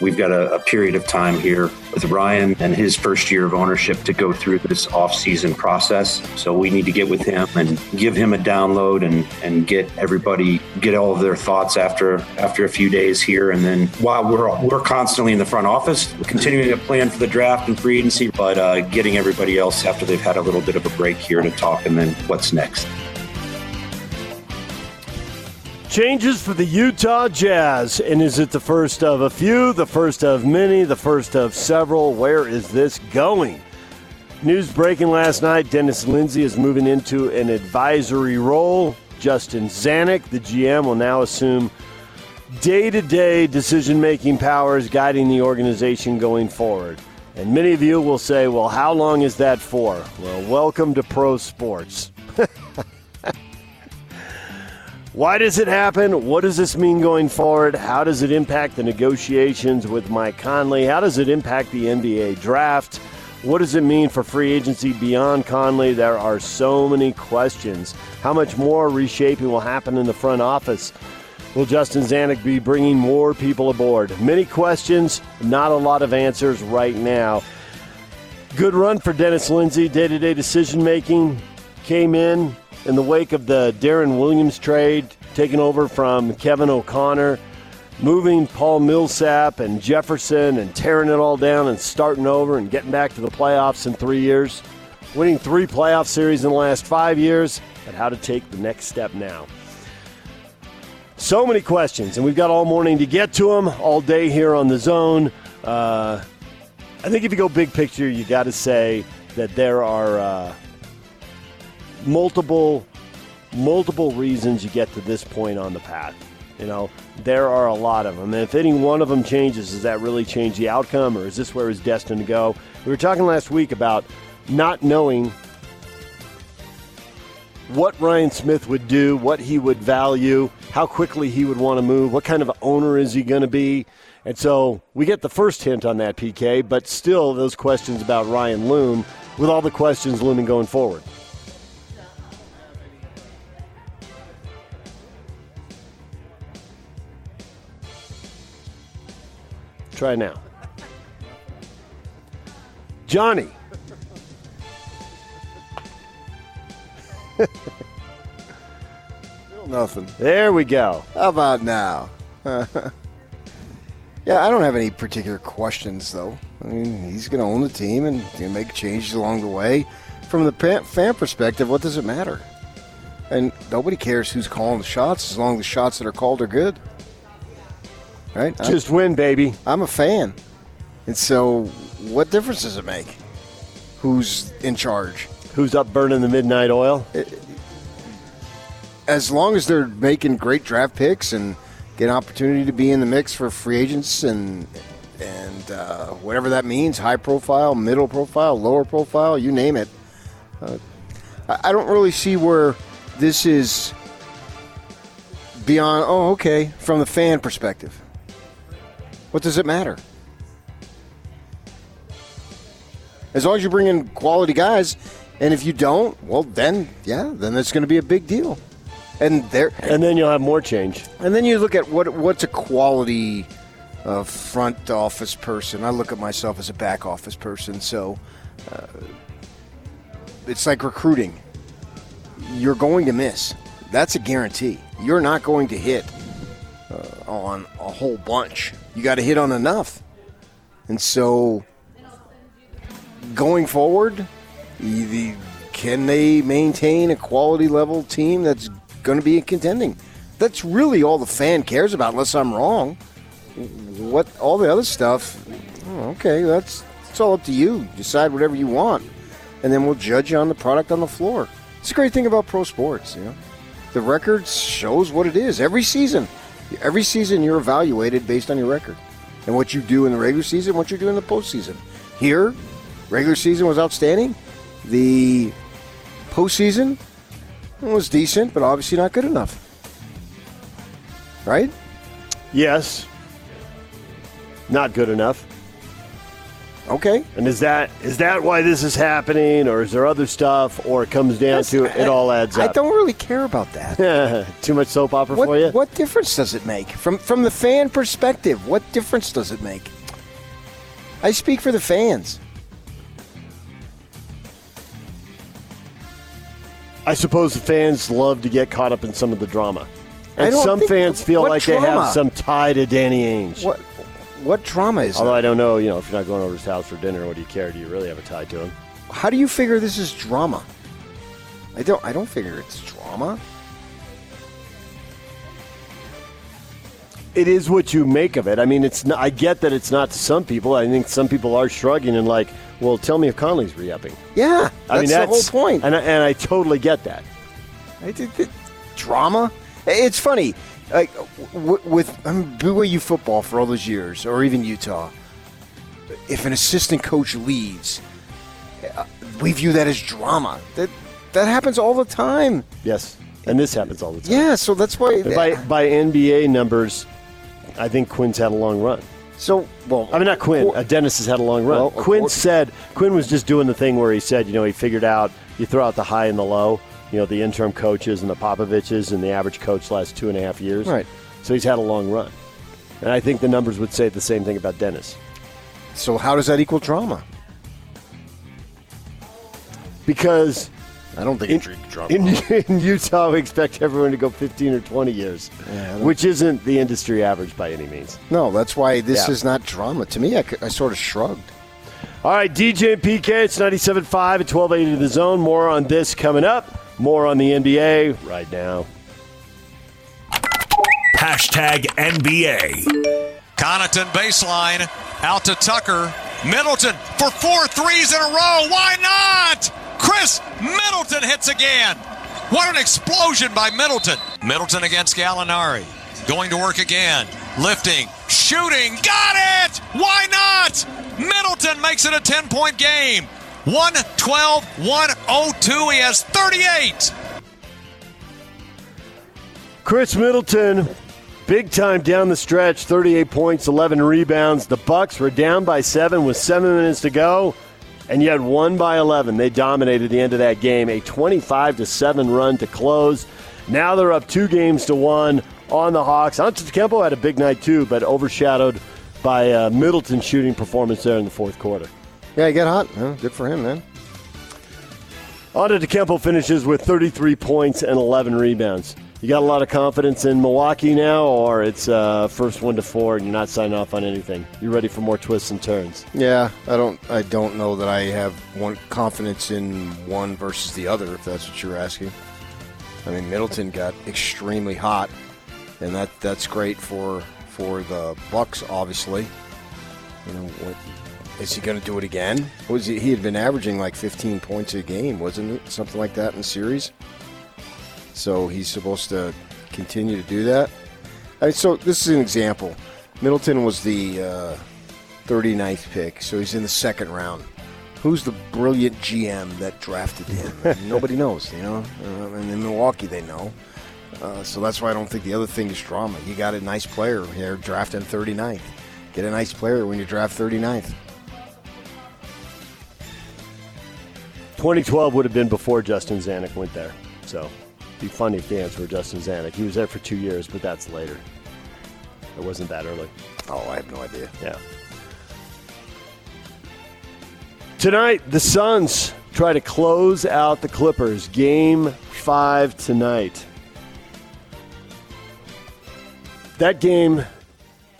We've got a, a, period of time here with Ryan and his first year of ownership to go through this off-season process. So we need to get with him and give him a download and, and get everybody get all of their thoughts after after a few days here. And then while we're we're constantly in the front office, continuing to plan for the draft and free agency, but uh, getting everybody else after they've had a little bit of a break here to talk and then what's next. Changes for the Utah Jazz. And is it the first of a few, the first of many, the first of several? Where is this going? News breaking last night Dennis Lindsey is moving into an advisory role. Justin Zanik, the GM, will now assume day to day decision making powers guiding the organization going forward. And many of you will say, well, how long is that for? Well, welcome to pro sports. Why does it happen? What does this mean going forward? How does it impact the negotiations with Mike Conley? How does it impact the NBA draft? What does it mean for free agency beyond Conley? There are so many questions. How much more reshaping will happen in the front office? Will Justin Zanik be bringing more people aboard? Many questions, not a lot of answers right now. Good run for Dennis Lindsey. Day to day decision making came in, in the wake of the Deron Williams trade, taking over from Kevin O'Connor, moving Paul Millsap and Jefferson and tearing it all down and starting over and getting back to the playoffs in three years, winning three playoff series in the last five years, and how to take the next step now. So many questions, and we've got all morning to get to them, all day here on the zone. Uh, I think if you go big picture, you got to say that there are. Uh, multiple multiple reasons you get to this point on the path. You know, there are a lot of them. And if any one of them changes, does that really change the outcome or is this where he's destined to go? We were talking last week about not knowing what Ryan Smith would do, what he would value, how quickly he would want to move, what kind of owner is he going to be. And so we get the first hint on that, PK, but still those questions about Ryan loom with all the questions looming going forward. Try now. Johnny. Nothing. There we go. How about now? yeah, I don't have any particular questions, though. I mean, he's going to own the team and make changes along the way. From the fan perspective, what does it matter? And nobody cares who's calling the shots as long as the shots that are called are good right? Just I'm, win, baby. I'm a fan. And so, what difference does it make? Who's in charge? Who's up burning the midnight oil? It, as long as they're making great draft picks and get an opportunity to be in the mix for free agents and and uh, whatever that means, high profile, middle profile, lower profile, you name it. Uh, I don't really see where this is beyond. Oh, okay, from the fan perspective. What does it matter? As long as you bring in quality guys, and if you don't, well, then yeah, then it's going to be a big deal. And there, and then you'll have more change. And then you look at what what's a quality uh, front office person. I look at myself as a back office person, so uh, it's like recruiting. You're going to miss. That's a guarantee. You're not going to hit uh, on a whole bunch you got to hit on enough. And so going forward, can they maintain a quality level team that's going to be contending? That's really all the fan cares about, unless I'm wrong. What all the other stuff? Oh, okay, that's it's all up to you. Decide whatever you want, and then we'll judge you on the product on the floor. It's a great thing about pro sports. You know, the record shows what it is every season. Every season, you're evaluated based on your record and what you do in the regular season, what you do in the postseason. Here, regular season was outstanding. The Postseason was decent, but obviously not good enough. Right? Yes. Not good enough. Okay. And is that is that why this is happening, or is there other stuff, or it comes down to it all adds I up? I don't really care about that. Too much soap opera what, for you? what difference does it make from from the fan perspective? What difference does it make? I speak for the fans. I suppose the fans love to get caught up in some of the drama. And some fans feel like they have some tie to Danny Ainge. What what drama is Although that? I don't know, you know, if you're not going over to his house for dinner, what do you care? Do you really have a tie to him? How do you figure this is drama? I don't I don't figure it's drama. It is what you make of it. I mean, it's. Not, I get that it's not to some people. I think some people are shrugging and like, well, tell me if Conley's re-upping. Yeah, that's, I mean, the that's whole point. and I, and I totally get that. I did the drama. It's funny, like with I'm BYU football for all those years, or even Utah. If an assistant coach leaves, uh, we view that as drama. That that happens all the time. Yes, and this happens all the time. Yeah, so that's why. By by NBA numbers, I think Quinn's had a long run. so well, I mean, not Quinn. Uh, Dennis has had a long run. Well, Quinn said Quinn was just doing the thing where he said, you know, he figured out you throw out the high and the low. You know, the interim coaches and the Popoviches and the average coach last two and a half years. Right. So he's had a long run, and I think the numbers would say the same thing about Dennis so how does that equal drama? because I don't think in, drama. in, in Utah we expect everyone to go 15 or 20 years, Yeah, which isn't the industry average by any means. no, that's why this Yeah. is not drama. To me, I sort of shrugged. All right, DJ and PK, it's 97.5 at 1280 the zone. More on this coming up. More on the NBA right now. Hashtag NBA. Connaughton baseline out to Tucker. Middleton for four threes in a row. Why not? Khris Middleton hits again. What an explosion by Middleton. Middleton against Gallinari. Going to work again. Lifting. Shooting. Got it! Why not? Middleton makes it a 10 point game. 112 102. He has 38. Khris Middleton, big time down the stretch, 38 points, 11 rebounds. The Bucks were down by seven with seven minutes to go, and yet won by 11. They dominated the end of that game, a 25 to seven run to close. Now they're up two games to one on the Hawks. Antetokounmpo had a big night too, but overshadowed by uh, Middleton's shooting performance there in the fourth quarter. Yeah, he got hot. Good for him, man. Antetokounmpo finishes with 33 points and 11 rebounds. You got a lot of confidence in Milwaukee now, or it's uh, first one to four and you're not signing off on anything? You ready for more twists and turns? Yeah, I don't. I don't know that I have one confidence in one versus the other. If that's what you're asking. I mean, Middleton got extremely hot, and that that's great for for the Bucks. Obviously, you know, what, is he going to do it again? Was he? He had been averaging like 15 points a game, wasn't it? Something like that in the series. So he's supposed to continue to do that. I mean, so this is an example. Middleton was the uh, 39th pick, so he's in the second round. Who's the brilliant GM that drafted him? Nobody knows, you know. Uh, and in Milwaukee, they know. Uh, so that's why I don't think the other thing is drama. You got a nice player here drafting 39th. Get a nice player when you draft 39th. 2012 would have been before Justin Zanik went there. So it'd be funny if the answer were Justin Zanik. He was there for two years, but that's later. It wasn't that early. Oh, I have no idea. Yeah. Tonight, the Suns try to close out the Clippers. Game five tonight. That game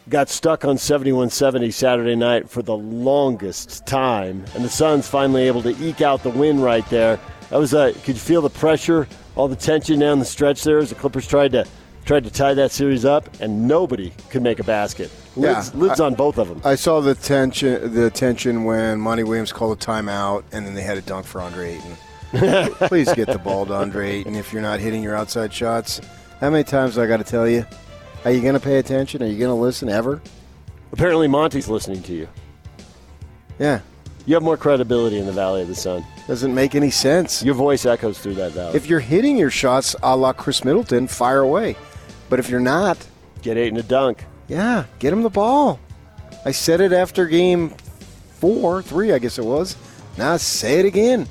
got stuck on 71-70 Saturday night for the longest time, and the Suns finally able to eke out the win right there. That was a. Could you feel the pressure, all the tension down the stretch there as the Clippers tried to tried to tie that series up, and nobody could make a basket. Lids, Yeah, lids I- on both of them. I saw the tension, the tension when Monty Williams called a timeout, and then they had a dunk for Andre Ayton. Please get the ball to Andre Ayton if you're not hitting your outside shots. How many times do I got to tell you? Are you going to pay attention? Are you going to listen ever? Apparently, Monty's listening to you. Yeah. You have more credibility in the Valley of the Sun. Doesn't make any sense. Your voice echoes through that valley. If you're hitting your shots a la Khris Middleton, fire away. But if you're not, get Ayton a dunk. Yeah, get him the ball. I said it after game four, three, I guess it was. Now say it again.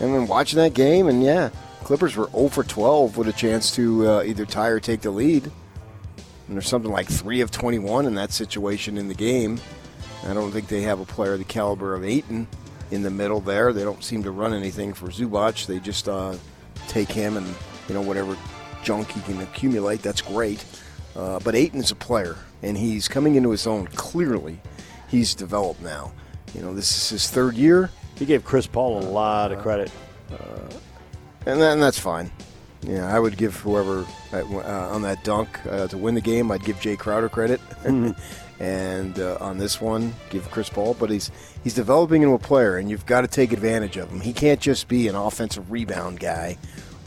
And then watching that game, and yeah, Clippers were 0 for 12 with a chance to uh, either tie or take the lead. And there's something like 3 of 21 in that situation in the game. I don't think they have a player the caliber of Ayton in the middle there. They don't seem to run anything for Zubac. They just uh, take him and, you know, whatever junk he can accumulate, that's great. Uh, but Ayton is a player, and he's coming into his own. Clearly, he's developed now. You know, this is his third year. He gave Chris Paul a lot of credit. Uh, and, that, and that's fine. Yeah, I would give whoever uh, uh on that dunk uh, to win the game. I'd give Jae Crowder credit, mm-hmm. and uh, on this one, give Chris Paul. But he's he's developing into a player, and you've got to take advantage of him. He can't just be an offensive rebound guy,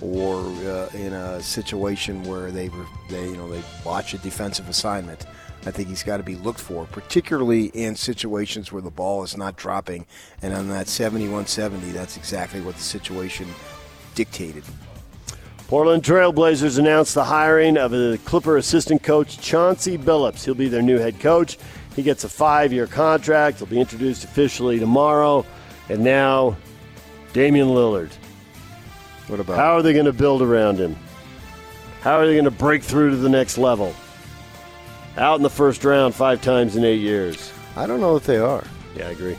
or uh, in a situation where they they you know they watch a defensive assignment. I think he's got to be looked for, particularly in situations where the ball is not dropping. And on that 71 70, that's exactly what the situation dictated. Portland Trailblazers announced the hiring of the Clipper assistant coach, Chauncey Billups. He'll be their new head coach. He gets a five year contract. He'll be introduced officially tomorrow. And now, Damian Lillard. What about? How are they going to build around him? How are they going to break through to the next level? Out in the first round five times in eight years. I don't know if they are. Yeah, I agree.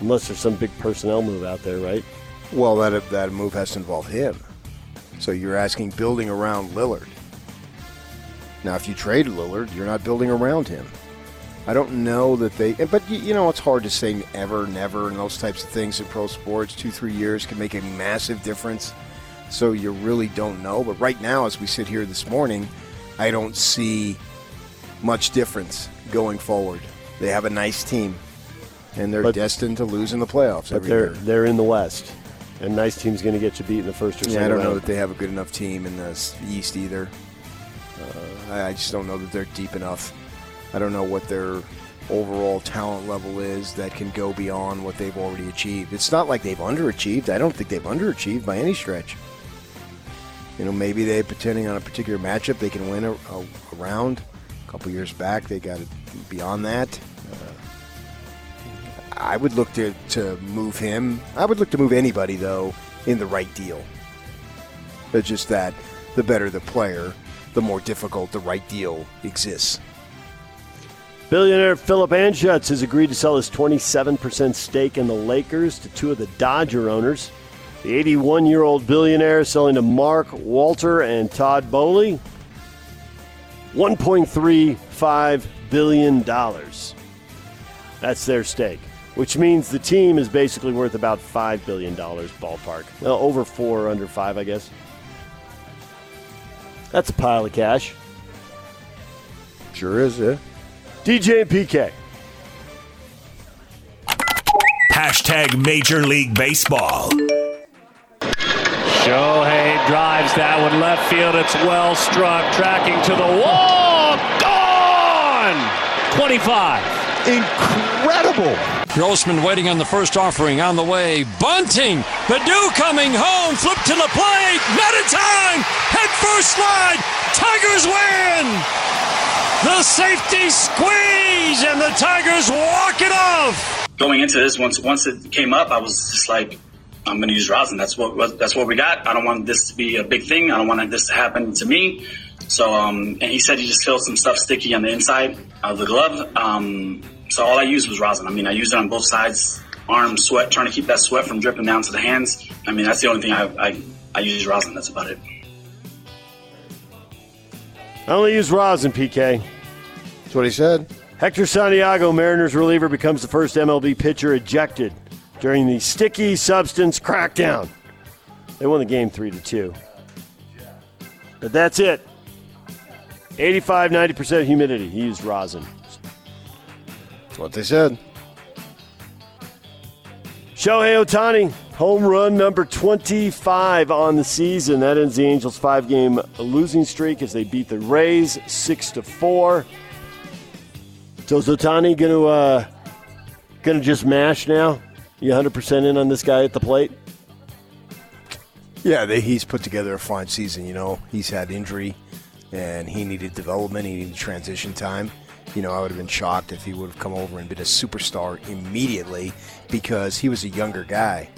Unless there's some big personnel move out there, right? Well, that that move has to involve him. So you're asking building around Lillard. Now, if you trade Lillard, you're not building around him. I don't know that they, but you know, it's hard to say ever, never, and those types of things in pro sports. Two, three years can make a massive difference. So you really don't know. But right now, as we sit here this morning, I don't see much difference going forward. They have a nice team, and they're but, destined to lose in the playoffs. But they're year. they're in the West. A nice team's going to get you beat in the first or second. Yeah, I don't round. know that they have a good enough team in the East either. Uh, I just don't know that they're deep enough. I don't know what their overall talent level is that can go beyond what they've already achieved. It's not like they've underachieved. I don't think they've underachieved by any stretch. You know, maybe they, depending on a particular matchup, they can win a, a, a round. A couple years back, they got beyond that. I would look to, to move him. I would look to move anybody, though, in the right deal. It's just that the better the player, the more difficult the right deal exists. Billionaire Philip Anschutz has agreed to sell his 27% stake in the Lakers to two of the Dodger owners. The 81 year old billionaire selling to Mark Walter and Todd Boehly. $1.35 billion. That's their stake which means the team is basically worth about $5 billion ballpark. Well, over four, under five, I guess. That's a pile of cash. Sure is, yeah. DJ and PK. Hashtag Major League Baseball. Shohei drives that one left field. It's well struck, tracking to the wall. Gone! 25. Incredible. Grossman waiting on the first offering on the way. Bunting. Baddoo coming home. Flip to the plate. Not in time. Head first slide. Tigers win. The safety squeeze and the Tigers walk it off. Going into this, once once it came up, I was just like, I'm going to use rosin. That's what that's what we got. I don't want this to be a big thing. I don't want this to happen to me. So, um, and he said he just felt some stuff sticky on the inside of the glove. Um, so all I used was rosin. I mean, I used it on both sides, arm, sweat, trying to keep that sweat from dripping down to the hands. I mean, that's the only thing I, I, I use rosin. That's about it. I only use rosin, PK. That's what he said. Hector Santiago, Mariners reliever, becomes the first MLB pitcher ejected during the sticky substance crackdown. They won the game 3 to 2. But that's it. 85 90% humidity. He used rosin. That's what they said. Shohei Ohtani, home run number 25 on the season. That ends the Angels' five game losing streak as they beat the Rays 6 to 4. So is Ohtani going to uh, Going to just mash now? You 100% in on this guy at the plate? Yeah, they, he's put together a fine season. You know, he's had injury, and he needed development. He needed transition time. You know, I would have been shocked if he would have come over and been a superstar immediately because he was a younger guy.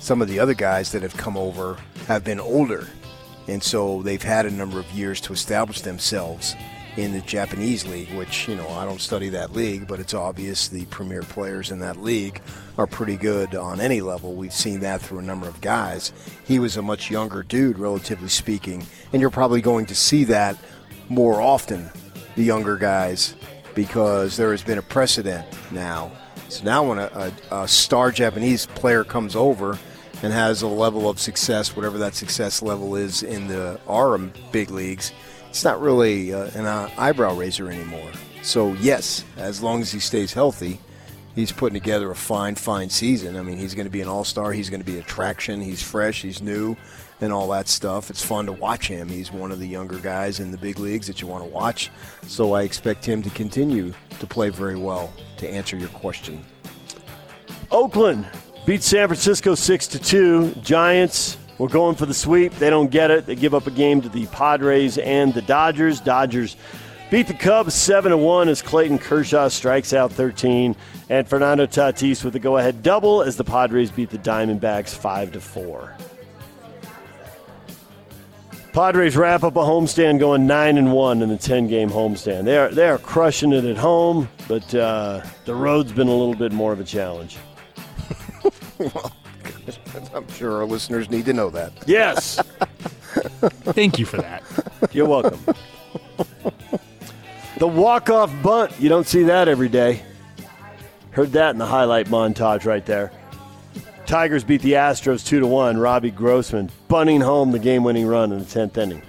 Some of the other guys that have come over have been older, and so they've had a number of years to establish themselves in the Japanese league, which, you know, I don't study that league, but it's obvious the premier players in that league are pretty good on any level. We've seen that through a number of guys. He was a much younger dude, relatively speaking, and you're probably going to see that more often, the younger guys, because there has been a precedent now. So now when a, a, a star Japanese player comes over, and has a level of success, whatever that success level is in the our big leagues, it's not really uh, an uh, eyebrow raiser anymore. So, yes, as long as he stays healthy, he's putting together a fine, fine season. I mean, he's going to be an all star. He's going to be attraction. He's fresh. He's new, and all that stuff. It's fun to watch him. He's one of the younger guys in the big leagues that you want to watch. So, I expect him to continue to play very well. To answer your question, Oakland beat San Francisco six to two. Giants we're going for the sweep. They don't get it. They give up a game to the Padres and the Dodgers. Dodgers beat the Cubs 7 1 as Clayton Kershaw strikes out 13. And Fernando Tatis with a go ahead double as the Padres beat the Diamondbacks 5 to 4. Padres wrap up a homestand going 9 and 1 in the 10 game homestand. They are, they are crushing it at home, but uh, the road's been a little bit more of a challenge. I'm sure our listeners need to know that. Yes. Thank you for that. You're welcome. the walk-off bunt. You don't see that every day. Heard that in the highlight montage right there. Tigers beat the Astros 2 to 1. Robbie Grossman bunting home the game-winning run in the 10th inning.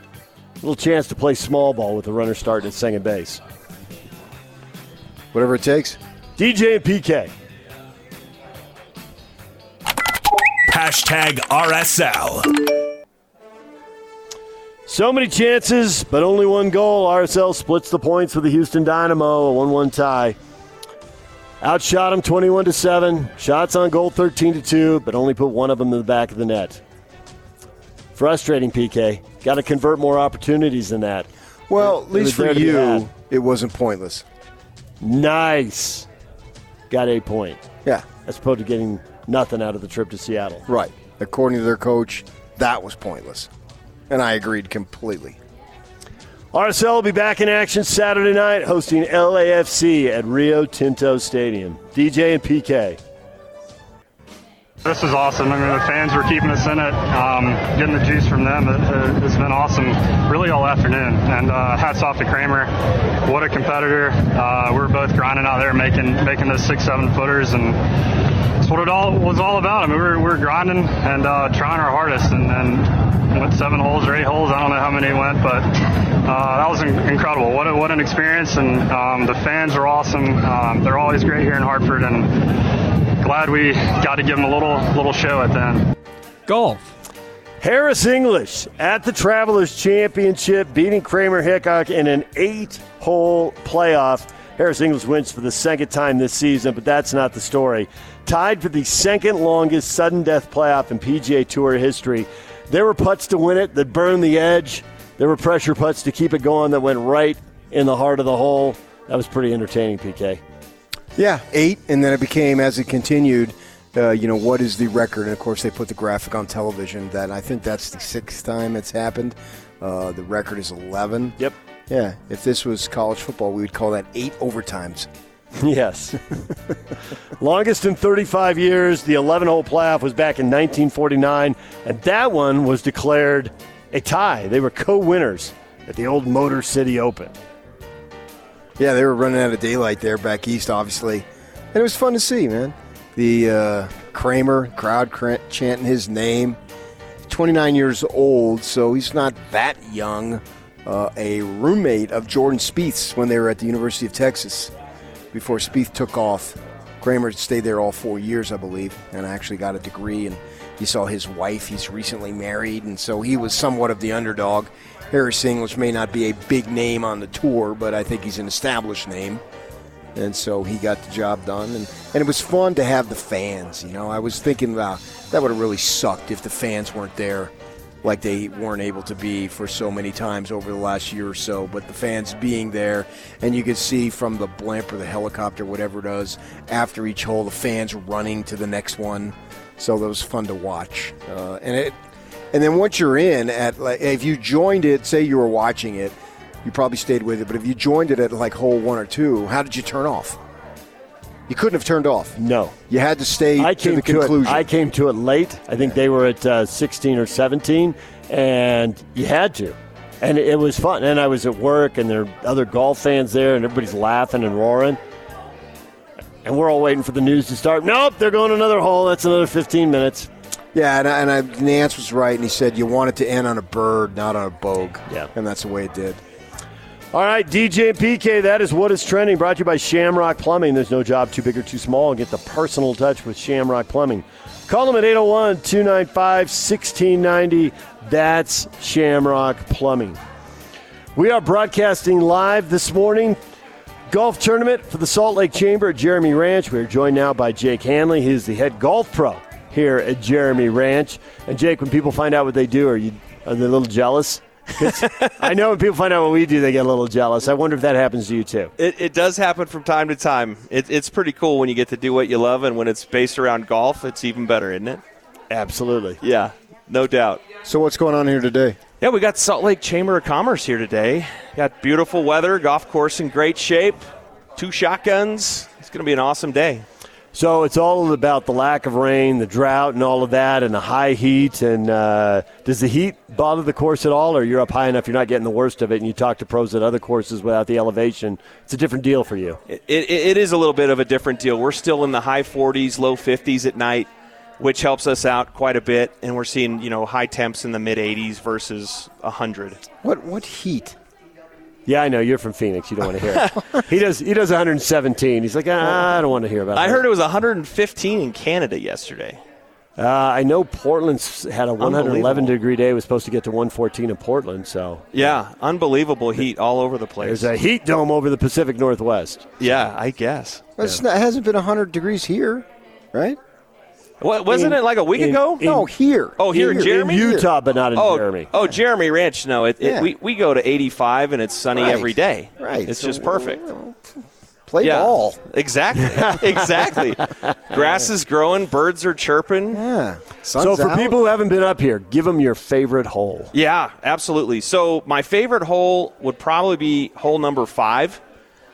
Little chance to play small ball with the runner starting at second base. Whatever it takes. DJ and PK. Hashtag RSL. So many chances, but only one goal. RSL splits the points with the Houston Dynamo, a 1 1 tie. Outshot them 21 to 7. Shots on goal 13 to 2, but only put one of them in the back of the net. Frustrating, PK. Got to convert more opportunities than that. Well, at least for you, it wasn't pointless. Nice. Got a point. Yeah. As opposed to getting nothing out of the trip to Seattle. Right. According to their coach, that was pointless. And I agreed completely. RSL will be back in action Saturday night hosting LAFC at Rio Tinto Stadium. DJ and PK. This is awesome. I mean, the fans were keeping us in it, um, getting the juice from them. It, has been awesome, really all afternoon. And uh, hats off to Kramer. What a competitor. Uh, we are both grinding out there, making making those six, seven footers, and that's what it all was all about. I mean, we were, we were grinding and uh, trying our hardest, and, and went seven holes or eight holes. I don't know how many went, but uh, that was incredible. What a, what an experience, and um, the fans are awesome. Um, they're always great here in Hartford, and glad we got to give him a little little show at the end. Golf. Harris English at the Travelers Championship, beating Kramer Hickok in an eight hole playoff. Harris English wins for the second time this season, but that's not the story. Tied for the second longest sudden death playoff in PGA Tour history. There were putts to win it that burned the edge. There were pressure putts to keep it going that went right in the heart of the hole. That was pretty entertaining, PK. Yeah, eight, and then it became as it continued. Uh, you know what is the record? And of course, they put the graphic on television. That I think that's the sixth time it's happened. Uh, the record is eleven. Yep. Yeah. If this was college football, we would call that eight overtimes. Yes. Longest in 35 years. The 11 hole playoff was back in 1949, and that one was declared a tie. They were co winners at the old Motor City Open. Yeah, they were running out of daylight there back east, obviously. And it was fun to see, man. The uh, Kramer crowd chanting his name. 29 years old, so he's not that young. Uh, a roommate of Jordan Spieth's when they were at the University of Texas before Spieth took off. Kramer stayed there all four years, I believe, and actually got a degree. And you saw his wife; he's recently married, and so he was somewhat of the underdog. Harris English may not be a big name on the tour, but I think he's an established name. and so he got the job done. And, and it was fun to have the fans. You know, I was thinking about that would have really sucked if the fans weren't there, like they weren't able to be for so many times over the last year or so. But the fans being there, and you could see from the blimp or the helicopter, whatever it is, after each hole, the fans running to the next one. So that was fun to watch. Uh, and it, and then once you're in at like, if you joined it, say you were watching it, you probably stayed with it. But if you joined it at like hole one or two, how did you turn off? You couldn't have turned off. No, you had to stay I to came the to conclusion. it. I came to it late. I think they were at uh, 16 or 17, and you had to. And it was fun. And I was at work, and there are other golf fans there, and everybody's laughing and roaring. And we're all waiting for the news to start. Nope, they're going another hole. That's another 15 minutes. Yeah, and, I- and, I, Nantz was right, and he said you want it to end on a bird, not on a bogue. Yeah. and that's the way it did. All right, DJ and PK, that is what is trending. Brought to you by Shamrock Plumbing. There's no job too big or too small. Get the personal touch with Shamrock Plumbing. Call them at 801 295 1690. That's Shamrock Plumbing. We are broadcasting live this morning. Golf tournament for the Salt Lake Chamber at Jeremy Ranch. We are joined now by Jake Hanley. He's the head golf pro here at Jeremy Ranch. And Jake, when people find out what they do, are you are they a little jealous? I know when people find out what we do, they get a little jealous. I wonder if that happens to you too. It, it does happen from time to time. It, it's pretty cool when you get to do what you love, and when it's based around golf, it's even better, isn't it? Absolutely. Yeah, no doubt. So what's going on here today? Yeah, we got Salt Lake Chamber of Commerce here today. Got beautiful weather, golf course in great shape, two shotguns. It's going to be an awesome day. So it's all about the lack of rain, the drought, and all of that, and the high heat. And uh, does the heat bother the course at all, or you're up high enough, you're not getting the worst of it, and you talk to pros at other courses without the elevation? It's a different deal for you. It, it, it is a little bit of a different deal. We're still in the high 40s, low 50s at night, which helps us out quite a bit. And we're seeing, you know, high temps in the mid 80s versus 100. What what heat? Yeah, I know you're from Phoenix. You don't want to hear it. he does. He does 117. He's like, ah, I don't want to hear about. It. I heard it was 115 in Canada yesterday. Uh, I know Portland's had a 111 degree day. It was supposed to get to 114 in Portland. So Yeah, unbelievable heat all over the place. there's a heat dome over the Pacific Northwest. Yeah, I guess. It's not, it hasn't been 100 degrees here, right? What, wasn't In- it like a week in- ago? in- no, here. Oh, here in Jeremy? Utah, but not in oh, Jeremy. Oh, Jeremy Ranch. No, it, Yeah. it, we, we go to 85 and it's sunny Right. every day. Right. It's So, just perfect. Play yeah. ball. Exactly. exactly. Grass is growing, birds are chirping. Yeah. Sun's So for out. people who haven't been up here, give them your favorite hole. Yeah, absolutely. So my favorite hole would probably be hole number five,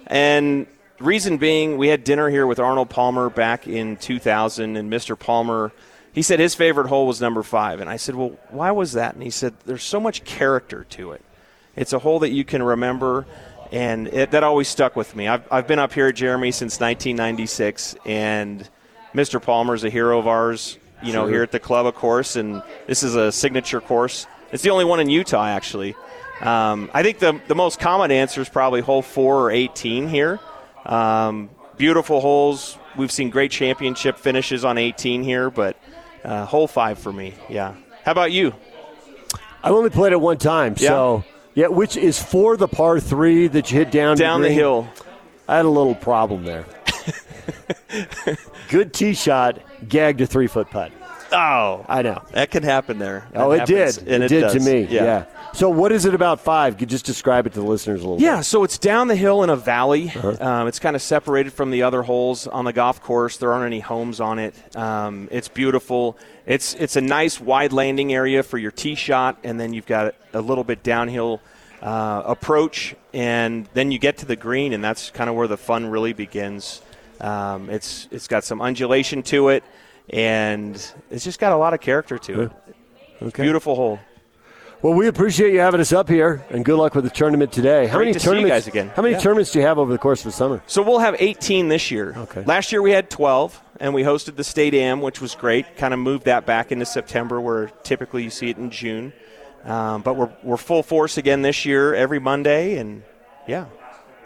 and reason being, we had dinner here with Arnold Palmer back in 2000, and Mr. Palmer, he said his favorite hole was number five, and I said, well, why was that? And he said, there's so much character to it. It's a hole that you can remember, and it, that always stuck with me. I've, I've been up here at Jeremy since 1996, and Mr. Palmer's a hero of ours. You know, Sure. here at the club, of course, and this is a signature course. It's the only one in Utah, actually. Um, I think the the most common answer is probably hole four or 18 here. Um, beautiful holes. We've seen great championship finishes on 18 here, but uh, hole five for me. Yeah. How about you? I've only played it one time, Yeah. so yeah, which is for the par three that you hit down Down the hill. I had a little problem there. Good tee shot, gagged a three foot putt. Oh, I know. that can happen there. That oh, it happens, did. and it, it, did does. to me. Yeah. Yeah. So what is it about five? Could you just describe it to the listeners a little Yeah, bit. so it's down the hill in a valley. Uh-huh. Um, it's kind of separated from the other holes on the golf course. There aren't any homes on it. Um, it's beautiful. It's it's a nice wide landing area for your tee shot, and then you've got a little bit downhill uh, approach, and then you get to the green, and that's kind of where the fun really begins. Um, it's it's got some undulation to it, and it's just got a lot of character to it. Okay. Beautiful hole. Well, we appreciate you having us up here, and good luck with the tournament today. How Great many to tournaments? guys again. How many Yeah. tournaments do you have over the course of the summer? So we'll have 18 this year. Okay. Last year we had 12, and we hosted the State Am, which was great. Kind of moved that back into September, where typically you see it in June. Um, but we're, we're full force again this year, every Monday, and yeah,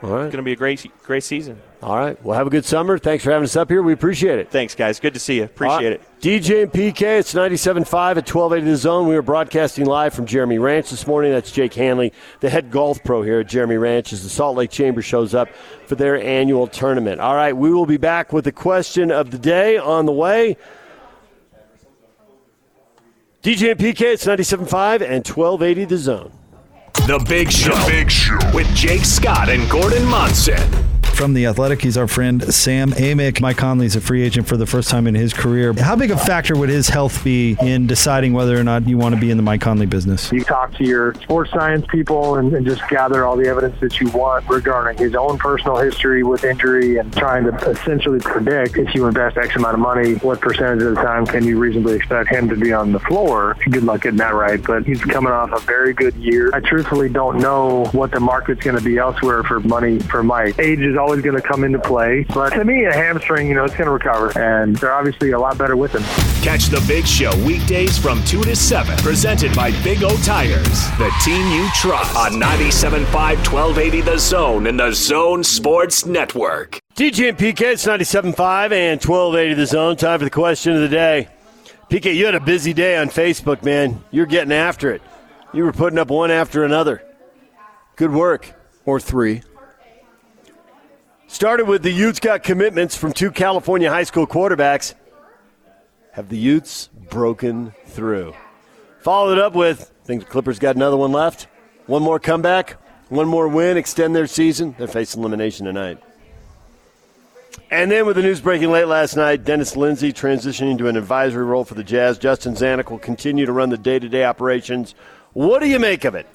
All right. It's going to be a great, great season. All right. Well, have a good summer. Thanks for having us up here. We appreciate it. Thanks, guys. Good to see you. Appreciate uh, it. DJ and PK, it's 97.5 at 1280 The Zone. We are broadcasting live from Jeremy Ranch this morning. That's Jake Hanley, the head golf pro here at Jeremy Ranch, as the Salt Lake Chamber shows up for their annual tournament. All right. We will be back with the question of the day on the way. DJ and PK, it's 97.5 and 1280 The Zone. The Big Show. The Big Show. With Jake Scott and Gordon Monson from The Athletic. He's our friend Sam Amick. Mike Conley's a free agent for the first time in his career. How big a factor would his health be in deciding whether or not you want to be in the Mike Conley business? You talk to your sports science people and, and just gather all the evidence that you want regarding his own personal history with injury and trying to essentially predict if you invest X amount of money, what percentage of the time can you reasonably expect him to be on the floor. Good luck getting that right, but he's coming off a very good year. I truthfully don't know what the market's going to be elsewhere for money for Mike. Age is always going to come into play. But to me, a hamstring, you know, it's going to recover. And they're obviously a lot better with him. Catch the Big Show weekdays from 2 to 7. Presented by Big O Tires, the team you trust. On 97.5 1280 The Zone and the Zone Sports Network. DJ and PK, it's 97.5 and 1280 The Zone. Time for the question of the day. PK, you had a busy day on Facebook, man. You're getting after it. You were putting up one after another. Good work. Or three. Started with the Utes got commitments from two California high school quarterbacks. Have the Utes broken through? Followed up with think the Clippers got another one left. One more comeback, one more win, extend their season. They're facing elimination tonight. And then with the news breaking late last night, Dennis Lindsey transitioning to an advisory role for the Jazz. Justin Zanik will continue to run the day to day operations. What do you make of it?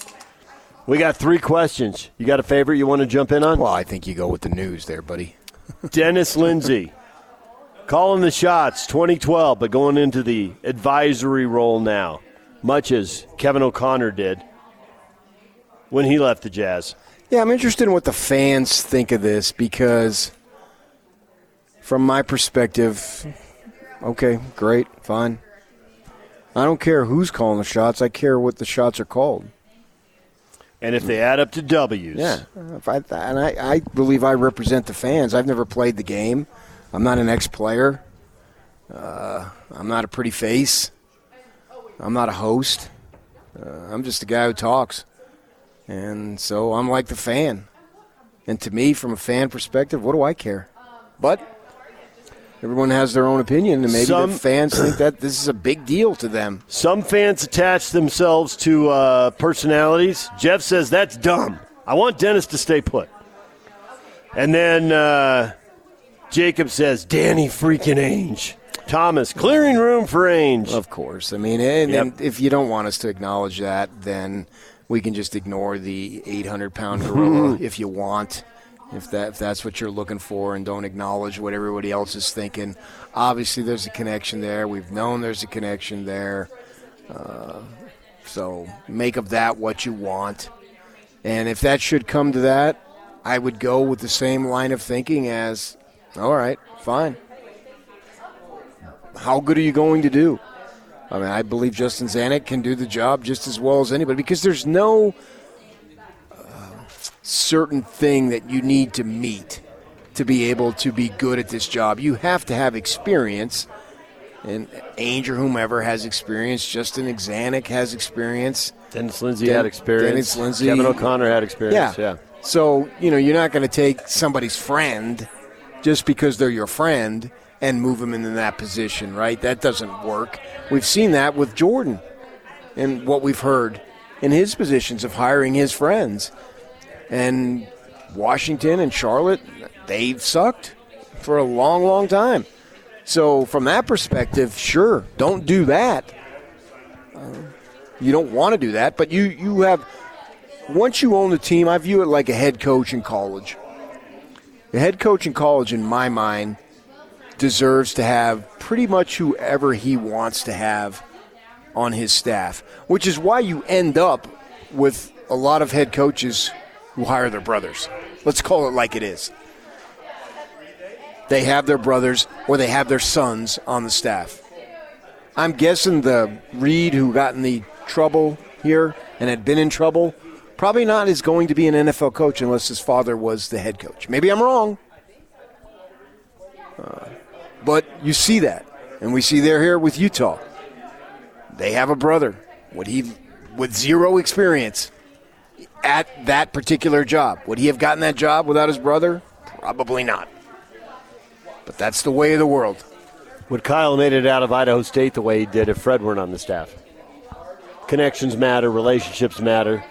We got three questions. You got a favorite you want to jump in on? Well, I think you go with the news there, buddy. Dennis Lindsey calling the shots 2012, but going into the advisory role now, much as Kevin O'Connor did when he left the Jazz. Yeah, I'm interested in what the fans think of this because, from my perspective, okay, great, fine. I don't care who's calling the shots, I care what the shots are called. And if they add up to W's. Yeah. I, and I, I believe I represent the fans. I've never played the game. I'm not an ex player. Uh, I'm not a pretty face. I'm not a host. Uh, I'm just a guy who talks. And so I'm like the fan. And to me, from a fan perspective, what do I care? But everyone has their own opinion, and maybe some, the fans think that this is a big deal to them. Some fans attach themselves to uh, personalities. Jeff says that's dumb. I want Dennis to stay put. And then uh, Jacob says, Danny freaking Ainge. Thomas, clearing room for Ainge. Of course. I mean, and, yep. and if you don't want us to acknowledge that, then we can just ignore the 800 pound gorilla if you want if that if that's what you're looking for and don't acknowledge what everybody else is thinking. Obviously, there's a connection there. We've known there's a connection there. Uh, so make of that what you want. And if that should come to that, I would go with the same line of thinking as, all right, fine. How good are you going to do? I mean, I believe Justin Zanik can do the job just as well as anybody because there's no – certain thing that you need to meet to be able to be good at this job. You have to have experience, and Ainge or whomever has experience. Justin Zanik has experience. Dennis Lindsey Den- had experience. Dennis Lindsey. Kevin O'Connor had experience. Yeah. yeah. So, you know, you're not going to take somebody's friend just because they're your friend and move them into that position, right? That doesn't work. We've seen that with Jordan and what we've heard in his positions of hiring his friends. And Washington and Charlotte, they've sucked for a long, long time. So, from that perspective, sure, don't do that. Uh, you don't want to do that, but you, you have, once you own the team, I view it like a head coach in college. The head coach in college, in my mind, deserves to have pretty much whoever he wants to have on his staff, which is why you end up with a lot of head coaches who hire their brothers. Let's call it like it is. They have their brothers or they have their sons on the staff. I'm guessing the Reid who got in the trouble here and had been in trouble probably not is going to be an NFL coach unless his father was the head coach. Maybe I'm wrong. Uh, but you see that. And we see they're here with Utah. They have a brother. Would he, with zero experience at that particular job, would he have gotten that job without his brother? Probably not. But that's the way of the world. Would Kyle made it out of Idaho State the way he did if Fred weren't on the staff? Connections matter, relationships matter.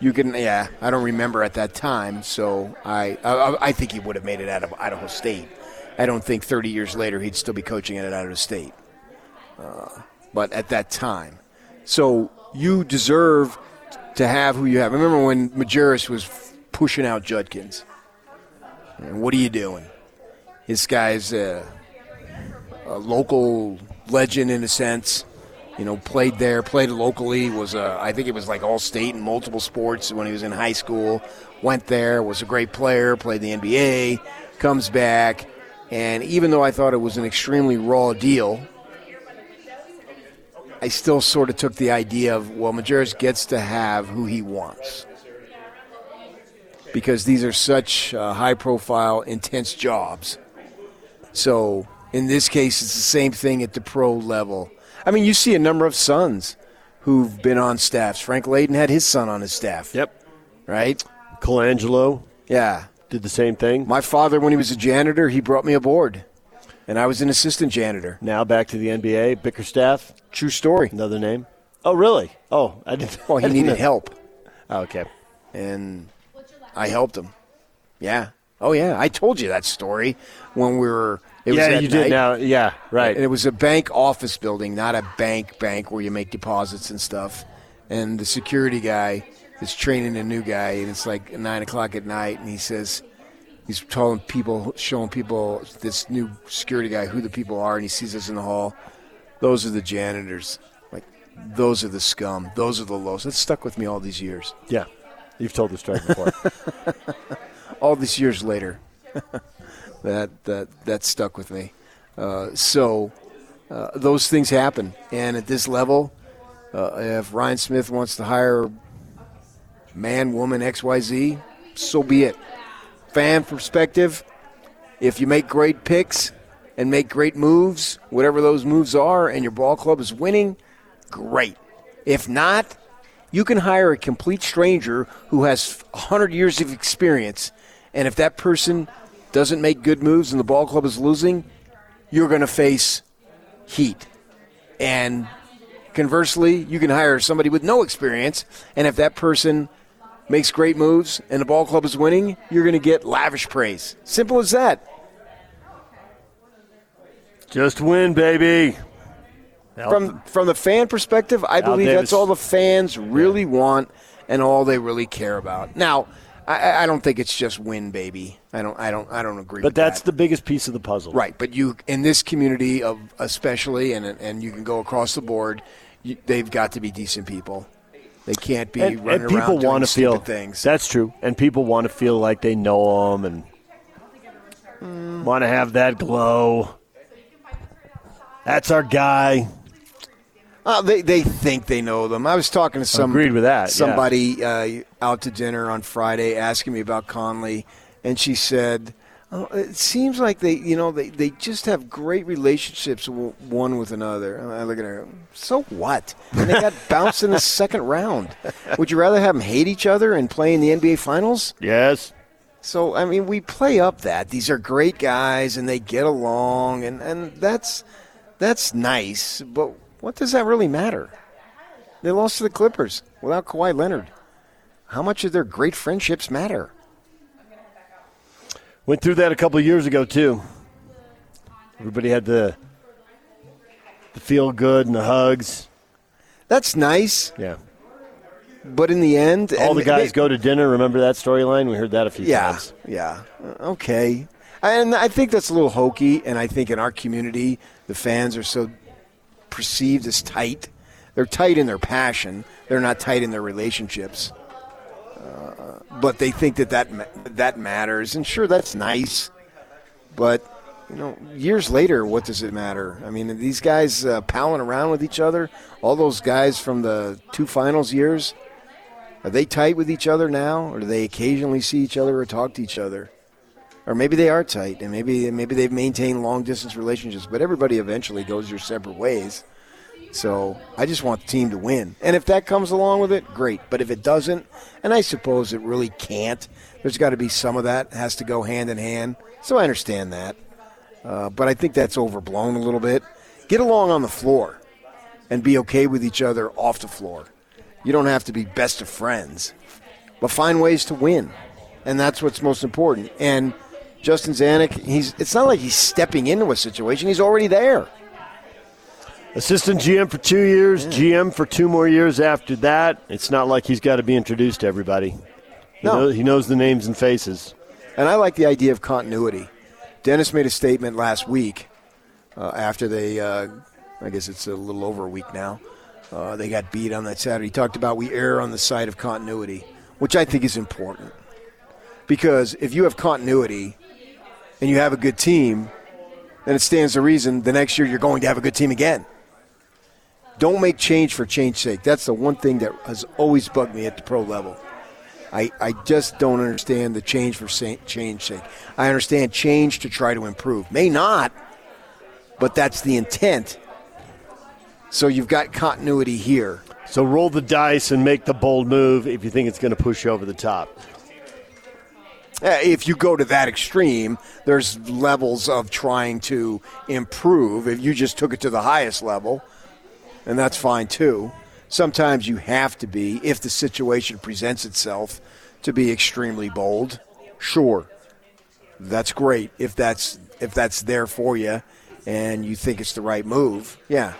You can, yeah. I don't remember at that time, so I, I, I think he would have made it out of Idaho State. I don't think 30 years later he'd still be coaching at Idaho State. Uh, but at that time, so you deserve to have who you have. Remember when Majerus was pushing out Judkins? And what are you doing? This guy's a, a local legend in a sense you know, played there, played locally, was a, I think it was like all state in multiple sports when he was in high school. Went there, was a great player, played the NBA, comes back, and even though I thought it was an extremely raw deal, I still sort of took the idea of, well, Majerus gets to have who he wants. Because these are such uh, high profile, intense jobs. So in this case, it's the same thing at the pro level I mean, you see a number of sons who've been on staffs. Frank Layden had his son on his staff. Yep. Right? Colangelo. Yeah. Did the same thing. My father, when he was a janitor, he brought me aboard. And I was an assistant janitor. Now back to the NBA, Bickerstaff. True story. Another name. Oh, really? Oh, I didn't. Well, he needed know. help. Oh, okay. And I helped him. Yeah. Oh, yeah. I told you that story when we were. It yeah, that you night. did now. Yeah, right. And it was a bank office building, not a bank bank where you make deposits and stuff. And the security guy is training a new guy, and it's like nine o'clock at night, and he says he's telling people, showing people this new security guy who the people are, and he sees us in the hall. Those are the janitors. Like those are the scum. Those are the lows. That stuck with me all these years. Yeah, you've told this story before. all these years later, that that that stuck with me. Uh, so uh, those things happen, and at this level, uh, if Ryan Smith wants to hire man, woman, X, Y, Z, so be it. Fan perspective, if you make great picks and make great moves, whatever those moves are, and your ball club is winning, great. If not, you can hire a complete stranger who has 100 years of experience, and if that person doesn't make good moves and the ball club is losing, you're going to face heat. And conversely, you can hire somebody with no experience, and if that person makes great moves and the ball club is winning, you're going to get lavish praise. Simple as that. Just win, baby. From from the fan perspective, I believe Davis. that's all the fans really want and all they really care about. Now, I, I don't think it's just win, baby. I don't. I don't. I don't agree. But that's that. the biggest piece of the puzzle. right. But you in this community of especially, and and you can go across the board. You, they've got to be decent people. They can't be And, running and people around doing want to feel things. That's true. And people want to feel like they know them and Mm. want to have that glow. That's our guy. Uh, they they think they know them. I was talking to some Agreed with that, yeah. Somebody uh, out to dinner on Friday asking me about Conley, and she said, oh, "It seems like they, you know, they, they just have great relationships w- one with another." I look at her. So what? And they got bounced in the second round. Would you rather have them hate each other and play in the NBA Finals? Yes. So I mean, we play up that these are great guys and they get along, and, and that's that's nice. But what does that really matter? They lost to the Clippers without Kawhi Leonard. How much of their great friendships matter? Went through that a couple of years ago too. Everybody had the the feel good and the hugs. That's nice, Yeah. but in the end, All the guys may- go to dinner. Remember that storyline? We heard that a few Yeah, times. yeah, Uh, okay. And I think that's a little hokey. And I think in our community, the fans are so perceived as tight. They're tight in their passion. They're not tight in their relationships. But they think that that that matters. And sure, that's nice. But you know, years later, what does it matter? I mean, these guys uh, palling around with each other. All those guys from the two finals years. Are they tight with each other now, or do they occasionally see each other or talk to each other? Or maybe they are tight, and maybe maybe they've maintained long distance relationships. But everybody eventually goes their separate ways. So I just want the team to win, and if that comes along with it, great. But if it doesn't, and I suppose it really can't, there's got to be some of that has to go hand in hand. So I understand that, uh, but I think that's overblown a little bit. Get along on the floor, and be okay with each other off the floor. You don't have to be best of friends, but find ways to win, and that's what's most important. And Justin Zanik, he's it's not like he's stepping into a situation; he's already there. Assistant GM for two years, yeah. GM for two more years after that. It's not like he's got to be introduced to everybody. He, no. knows, he knows the names and faces. And I like the idea of continuity. Dennis made a statement last week uh, after they, uh, I guess it's a little over a week now, uh, they got beat on that Saturday. He talked about we err on the side of continuity, which I think is important. Because if you have continuity and you have a good team, then it stands to reason the next year you're going to have a good team again. Don't make change for change's sake. That's the one thing that has always bugged me at the pro level. I, I just don't understand the change for change sake. I understand change to try to improve. May not, but that's the intent. So you've got continuity here. So roll the dice and make the bold move if you think it's going to push you over the top. Uh, if you go to that extreme, there's levels of trying to improve. If you just took it to the highest level, and that's fine too. Sometimes you have to be, if the situation presents itself, to be extremely bold. Sure, that's great if that's if that's there for you, and you think it's the right move. Yeah,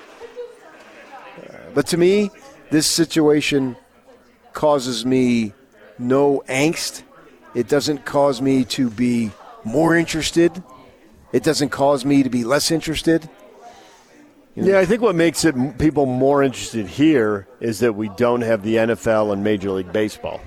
uh, but to me, this situation causes me no angst. It doesn't cause me to be more interested. It doesn't cause me to be less interested. You know? Yeah, I think what makes it people more interested here is that we don't have the NFL and Major League Baseball.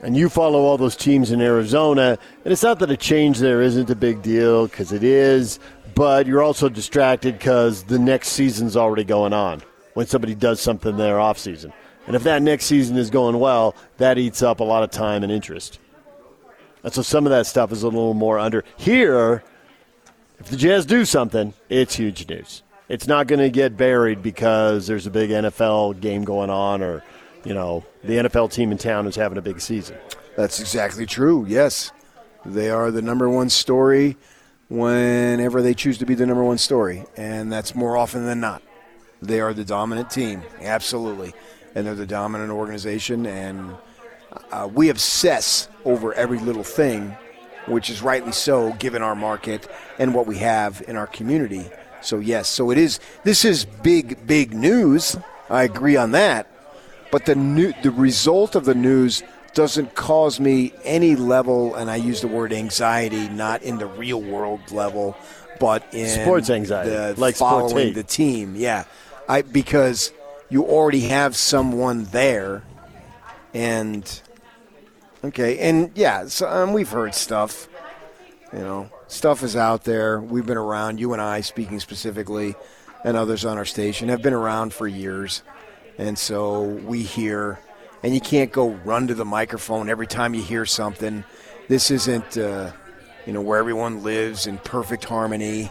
And you follow all those teams in Arizona, and it's not that a change there isn't a big deal because it is, but you're also distracted because the next season's already going on when somebody does something there off season. And if that next season is going well, that eats up a lot of time and interest. And so some of that stuff is a little more under. Here, if the Jazz do something, it's huge news it's not going to get buried because there's a big NFL game going on or, you know, the NFL team in town is having a big season. That's exactly true. Yes. They are the number one story whenever they choose to be the number one story, and that's more often than not. They are the dominant team, absolutely, and they're the dominant organization, and uh, we obsess over every little thing, which is rightly so given our market and what we have in our community. So yes, so it is. This is big, big news. I agree on that. But the new, the result of the news doesn't cause me any level, and I use the word anxiety, not in the real world level, but in sports anxiety, like following the team. Yeah, I because you already have someone there, and okay, and yeah, so um, we've heard stuff, you know, stuff is out there. We've been around, you and I, speaking specifically, and others on our station, have been around for years. And so we hear, and you can't go run to the microphone every time you hear something. This isn't, uh, you know, where everyone lives in perfect harmony.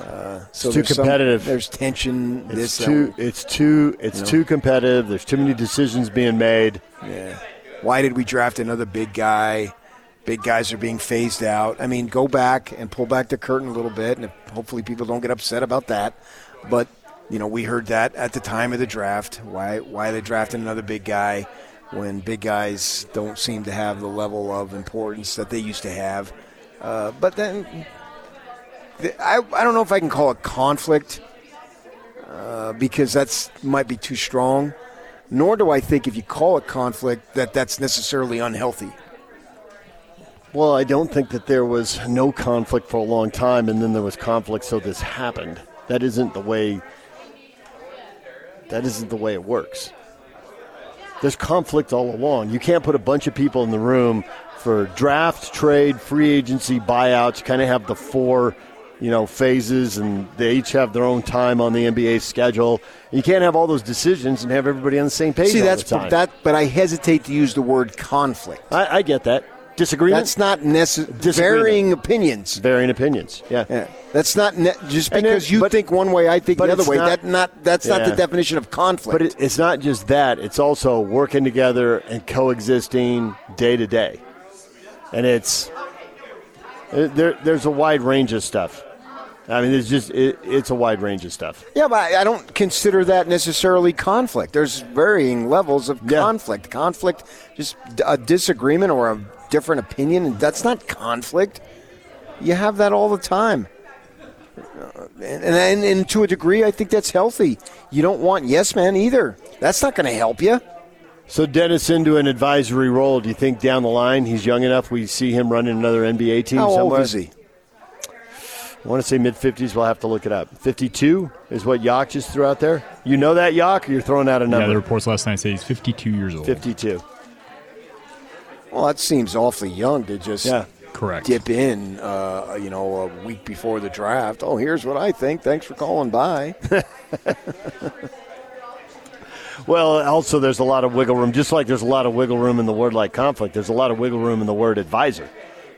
Uh, so it's too competitive. Some, there's tension. It's this, too. It's too. It's you know? too competitive. There's too many decisions being made. Yeah. Why did we draft another big guy? Big guys are being phased out. I mean, go back and pull back the curtain a little bit, and hopefully people don't get upset about that. But you know, we heard that at the time of the draft. Why why they drafted another big guy when big guys don't seem to have the level of importance that they used to have. Uh, but then I I don't know if I can call it conflict uh, because that's might be too strong. Nor do I think if you call it conflict that that's necessarily unhealthy. Well, I don't think that there was no conflict for a long time and then there was conflict, so this happened. That isn't the way. That isn't the way it works. There's conflict all along. You can't put a bunch of people in the room for draft, trade, free agency, buyouts. You kind of have the four you know, phases, and they each have their own time on the NBA schedule. You can't have all those decisions and have everybody on the same page. See, that's that, but I hesitate to use the word conflict. I, I get that. Disagreement. That's not necessary. Varying opinions. Varying opinions. Yeah. Yeah. That's not ne- just because it- you but- think one way, I think the other way. not- that not that's not the definition of conflict. But it, it's not just that; it's also working together and coexisting day to day. And it's it, there. There's a wide range of stuff. I mean, it's just it, it's a wide range of stuff. yeah, but I I don't consider that necessarily conflict. There's varying levels of conflict. Conflict, just a disagreement or a different opinion, and that's not conflict. You have that all the time. And, and, and to a degree, I think that's healthy. You don't want yes man either. That's not going to help you. So Dennis into an advisory role. Do you think down the line he's young enough we see him running another NBA team How old somewhere? is he? I want to say mid fifties. We'll have to look it up. Fifty two is what Yak just threw out there. You know that Yak, or you're throwing out a number. Yeah, the reports last night say he's 52 years old. Fifty two. Well, that seems awfully young to just Yeah. Correct. dip in, uh, you know, a week before the draft. Oh, here's what I think. Thanks for calling by. Well, also there's a lot of wiggle room. Just like there's a lot of wiggle room in the word like conflict, there's a lot of wiggle room in the word advisor.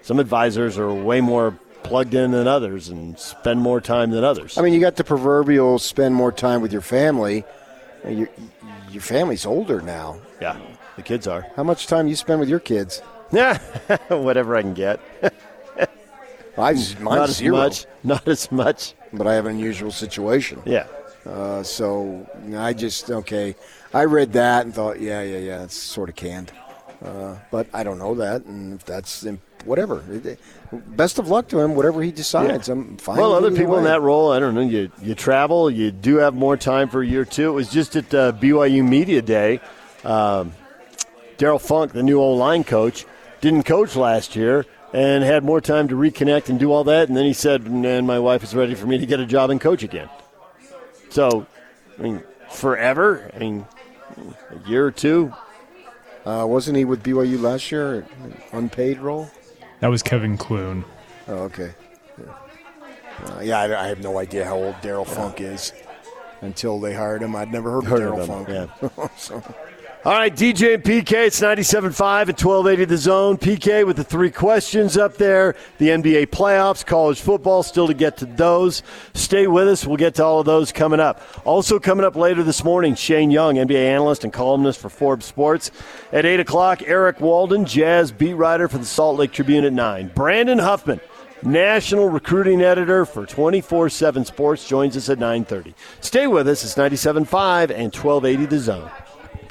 Some advisors are way more plugged in than others and spend more time than others. I mean, you got the proverbial spend more time with your family. Your, your family's older now. Yeah, the kids are. How much time you spend with your kids? Yeah, whatever I can get. I mine's not as zero, much. Not as much. but I have an unusual situation. Yeah. Uh, so I just okay. I read that and thought, yeah, yeah, yeah, it's sort of canned. Uh, but I don't know that, and if that's whatever. Best of luck to him. Whatever he decides, I'm fine. Well, other people in that role, I don't know. You you travel, you do have more time for a year two. It was just at uh, BYU Media Day. Um, Darrell Funk, the new O line coach, didn't coach last year and had more time to reconnect and do all that. And then he said, "And my wife is ready for me to get a job and coach again." So, I mean, forever. I mean, a year or two. Uh, wasn't he with BYU last year? Unpaid role. That was Kevin Clune. Oh, okay. Yeah, uh, yeah I, I have no idea how old Darrell Funk is. Until they hired him, I'd never heard, Heard of of Darrell him, Funk. so, All right, DJ and PK, it's 97.5 and 1280 the zone. PK with the three questions up there. The NBA playoffs, college football, still to get to those. Stay with us. We'll get to all of those coming up. Also coming up later this morning, Shane Young, NBA analyst and columnist for Forbes Sports. At 8 o'clock, Eric Walden, Jazz beat writer for the Salt Lake Tribune at 9. Brandon Huffman, national recruiting editor for 24-7 Sports, joins us at 9.30. Stay with us. It's 97.5 and 1280 the zone.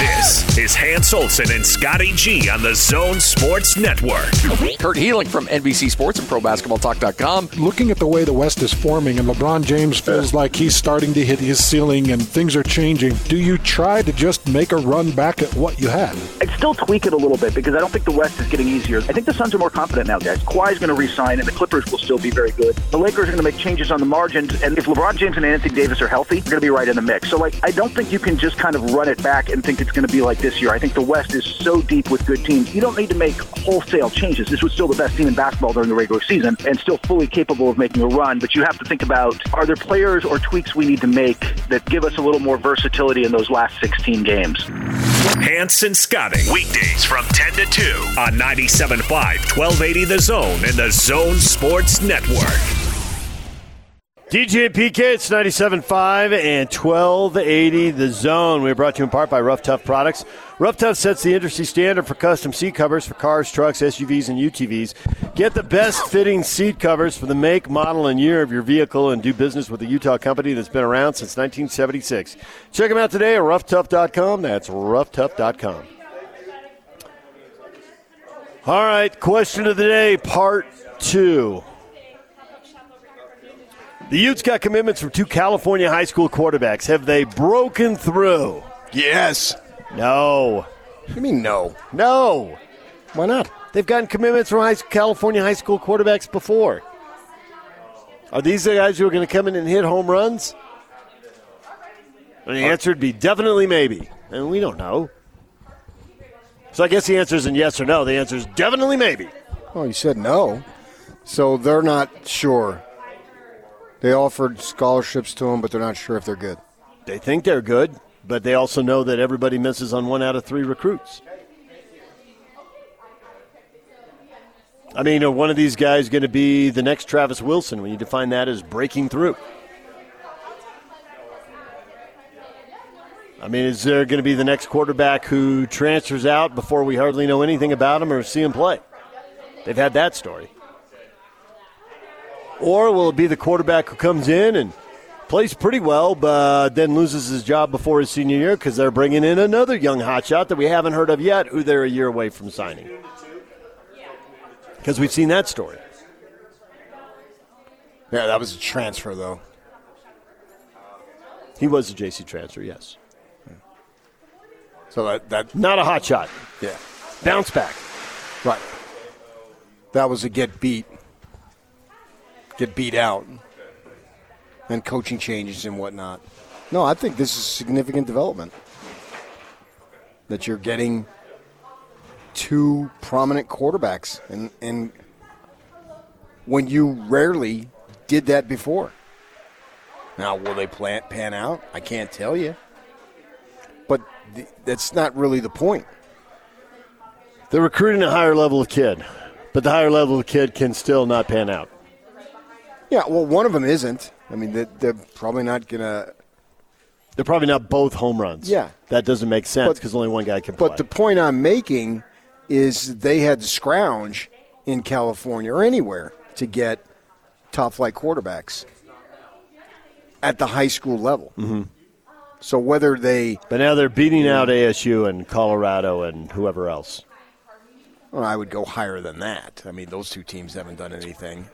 This is Hans Olsen and Scotty G on the Zone Sports Network. Kurt Helin from NBC Sports and ProBasketballTalk.com. Looking at the way the West is forming and LeBron James feels like he's starting to hit his ceiling and things are changing, do you try to just make a run back at what you had? I'd still tweak it a little bit because I don't think the West is getting easier. I think the Suns are more confident now, guys. Kawhi's going to resign, and the Clippers will still be very good. The Lakers are going to make changes on the margins, and if LeBron James and Anthony Davis are healthy, they're going to be right in the mix. So, like, I don't think you can just kind of run it back and think it's going to be like this year. I think the West is so deep with good teams. You don't need to make wholesale changes. This was still the best team in basketball during the regular season and still fully capable of making a run. But you have to think about are there players or tweaks we need to make that give us a little more versatility in those last 16 games? Hanson Scotty. Weekdays from 10 to 2 on 97.5, 1280 The Zone and the Zone Sports Network. DJ PK, it's 97.5 and 1280 The Zone. We're brought to you in part by Rough Tough Products. Rough Tough sets the industry standard for custom seat covers for cars, trucks, SUVs, and UTVs. Get the best fitting seat covers for the make, model, and year of your vehicle and do business with a Utah company that's been around since 1976. Check them out today at roughtough.com. That's roughtough.com. All right, question of the day, part two. The Utes got commitments from two California high school quarterbacks. Have they broken through? Yes. No. You mean no? No. Why not? They've gotten commitments from high, California high school quarterbacks before. Are these the guys who are going to come in and hit home runs? And the answer would be definitely maybe. And we don't know. So I guess the answer isn't yes or no. The answer is definitely maybe. Oh, you said no. So they're not sure. They offered scholarships to him, but they're not sure if they're good. They think they're good, but they also know that everybody misses on one out of three recruits. I mean, are one of these guys going to be the next Travis Wilson when you define that as breaking through? I mean, is there going to be the next quarterback who transfers out before we hardly know anything about him or see him play? They've had that story. Or will it be the quarterback who comes in and plays pretty well, but then loses his job before his senior year because they're bringing in another young hotshot that we haven't heard of yet, who they're a year away from signing? Because we've seen that story. Yeah, that was a transfer, though. He was a JC transfer, yes. So that, that Not a hot shot. yeah, Bounce back. right. That was a get beat, get beat out, and coaching changes and whatnot. No, I think this is significant development. That you're getting two prominent quarterbacks, and and when you rarely did that before. Now, will they plan, pan out? I can't tell you. But th- that's not really the point. They're recruiting a higher level of kid, but the higher level of kid can still not pan out. Yeah, well, one of them isn't. I mean, they're, they're probably not going to. They're probably not both home runs. Yeah. That doesn't make sense because only one guy can play. But the point I'm making is they had to scrounge in California or anywhere to get top flight quarterbacks at the high school level. Mhm. So whether they, But now they're beating out ASU and Colorado and whoever else. well, I would go higher than that. I mean, those two teams haven't done anything.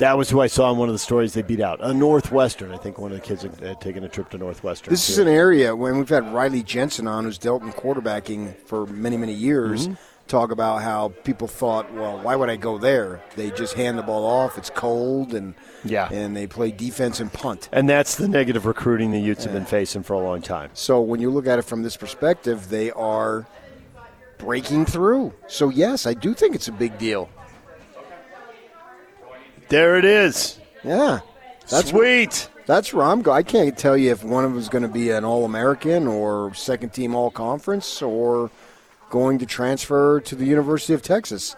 That was who I saw in one of the stories they beat out. A Northwestern. I think one of the kids had had taken a trip to Northwestern. This is an area when we've had Riley Jensen on, who's dealt in quarterbacking for many, many years, Mhm. talk about how people thought, well, why would I go there? They just hand the ball off. It's cold, and Yeah. and they play defense and punt. And that's the negative recruiting the Utes have been facing for a long time. So when you look at it from this perspective, they are breaking through. So yes, I do think it's a big deal. There it is. Yeah, that's sweet. That's where I'm going. I can't tell you if one of them is going to be an All American or second team All Conference or going to transfer to the University of Texas.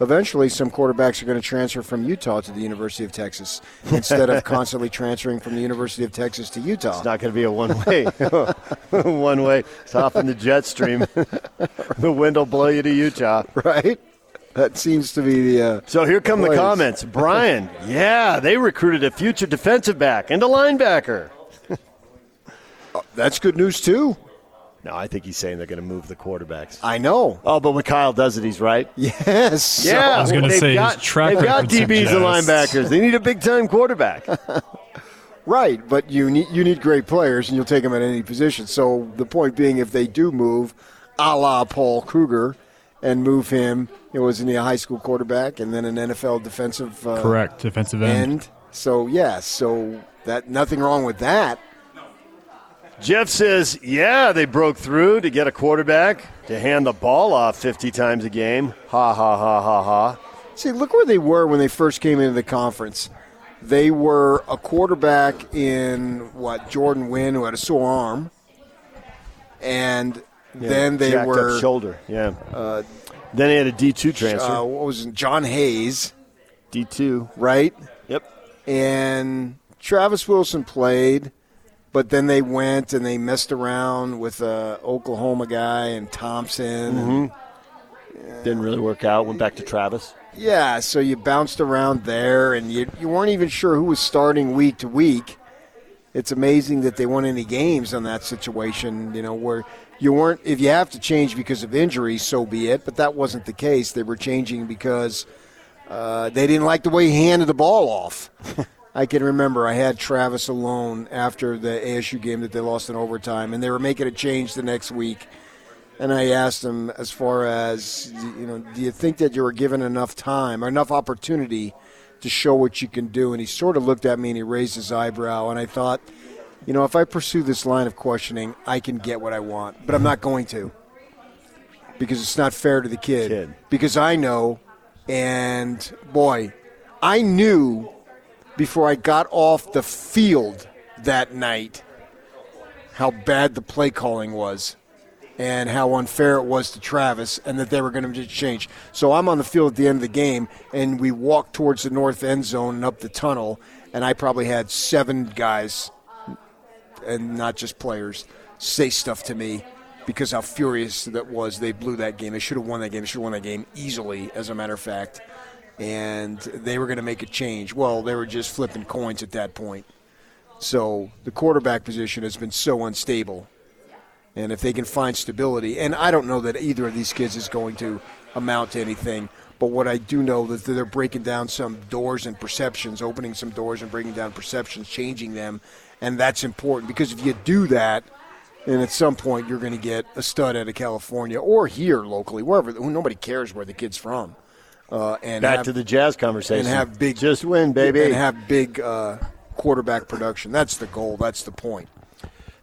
Eventually, some quarterbacks are going to transfer from Utah to the University of Texas instead of constantly transferring from the University of Texas to Utah. It's not going to be a one way. one way. It's off in the jet stream. the wind will blow you to Utah. Right? That seems to be the. Uh, So here come the place. comments. Brian, yeah, they recruited a future defensive back and a linebacker. That's good news, too. No, I think he's saying they're going to move the quarterbacks. I know. Oh, but when Kyle does it, he's right. Yes. Yeah, I was gonna they've say, his got, track they've got record DBs and linebackers. They need a big time quarterback. Right, but you need you need great players, and you'll take them at any position. So the point being, if they do move, a la Paul Kruger, and move him, it was in he a high school quarterback and then an NFL defensive uh, Correct, defensive end. end. So yeah, so that nothing wrong with that. Jeff says, yeah, they broke through to get a quarterback to hand the ball off 50 times a game. Ha, ha, ha, ha, ha. See, look where they were when they first came into the conference. They were a quarterback in what Jordan Wynn, who had a sore arm, and Yeah, then they were shoulder. Yeah. Uh, then they had a D2 transfer. Uh, what was it? Jon Hays, D2, right? Yep. And Travis Wilson played, but then they went and they messed around with a Oklahoma guy and Thompson. Mm-hmm. Didn't really work out. Went back to Travis. Yeah, so you bounced around there, and you you weren't even sure who was starting week to week. It's amazing that they won any games on that situation. You know where you weren't. If you have to change because of injury, so be it. But that wasn't the case. They were changing because uh, they didn't like the way he handed the ball off. I can remember I had Travis alone after the ASU game that they lost in overtime, and they were making a change the next week. And I asked him, as far as you know, do you think that you were given enough time or enough opportunity to show what you can do? And he sort of looked at me and he raised his eyebrow. And I thought, you know, if I pursue this line of questioning, I can get what I want, but I'm not going to because it's not fair to the kid. Because I know, and boy, I knew before I got off the field that night how bad the play calling was and how unfair it was to Travis and that they were going to just change. So I'm on the field at the end of the game and we walked towards the north end zone and up the tunnel and I probably had seven guys and not just players say stuff to me because how furious that was. They blew that game. They should have won that game. They should have won that game easily, as a matter of fact. And they were going to make a change. Well, they were just flipping coins at that point. So the quarterback position has been so unstable. And if they can find stability, and I don't know that either of these kids is going to amount to anything, but what I do know that they're breaking down some doors and perceptions, opening some doors and breaking down perceptions, changing them, and that's important because if you do that, and at some point you're going to get a stud out of California or here locally, wherever. Nobody cares where the kid's from. Uh, and Back have, to the jazz conversation. and have big just win, baby, and have big uh, quarterback production. That's the goal. That's the point.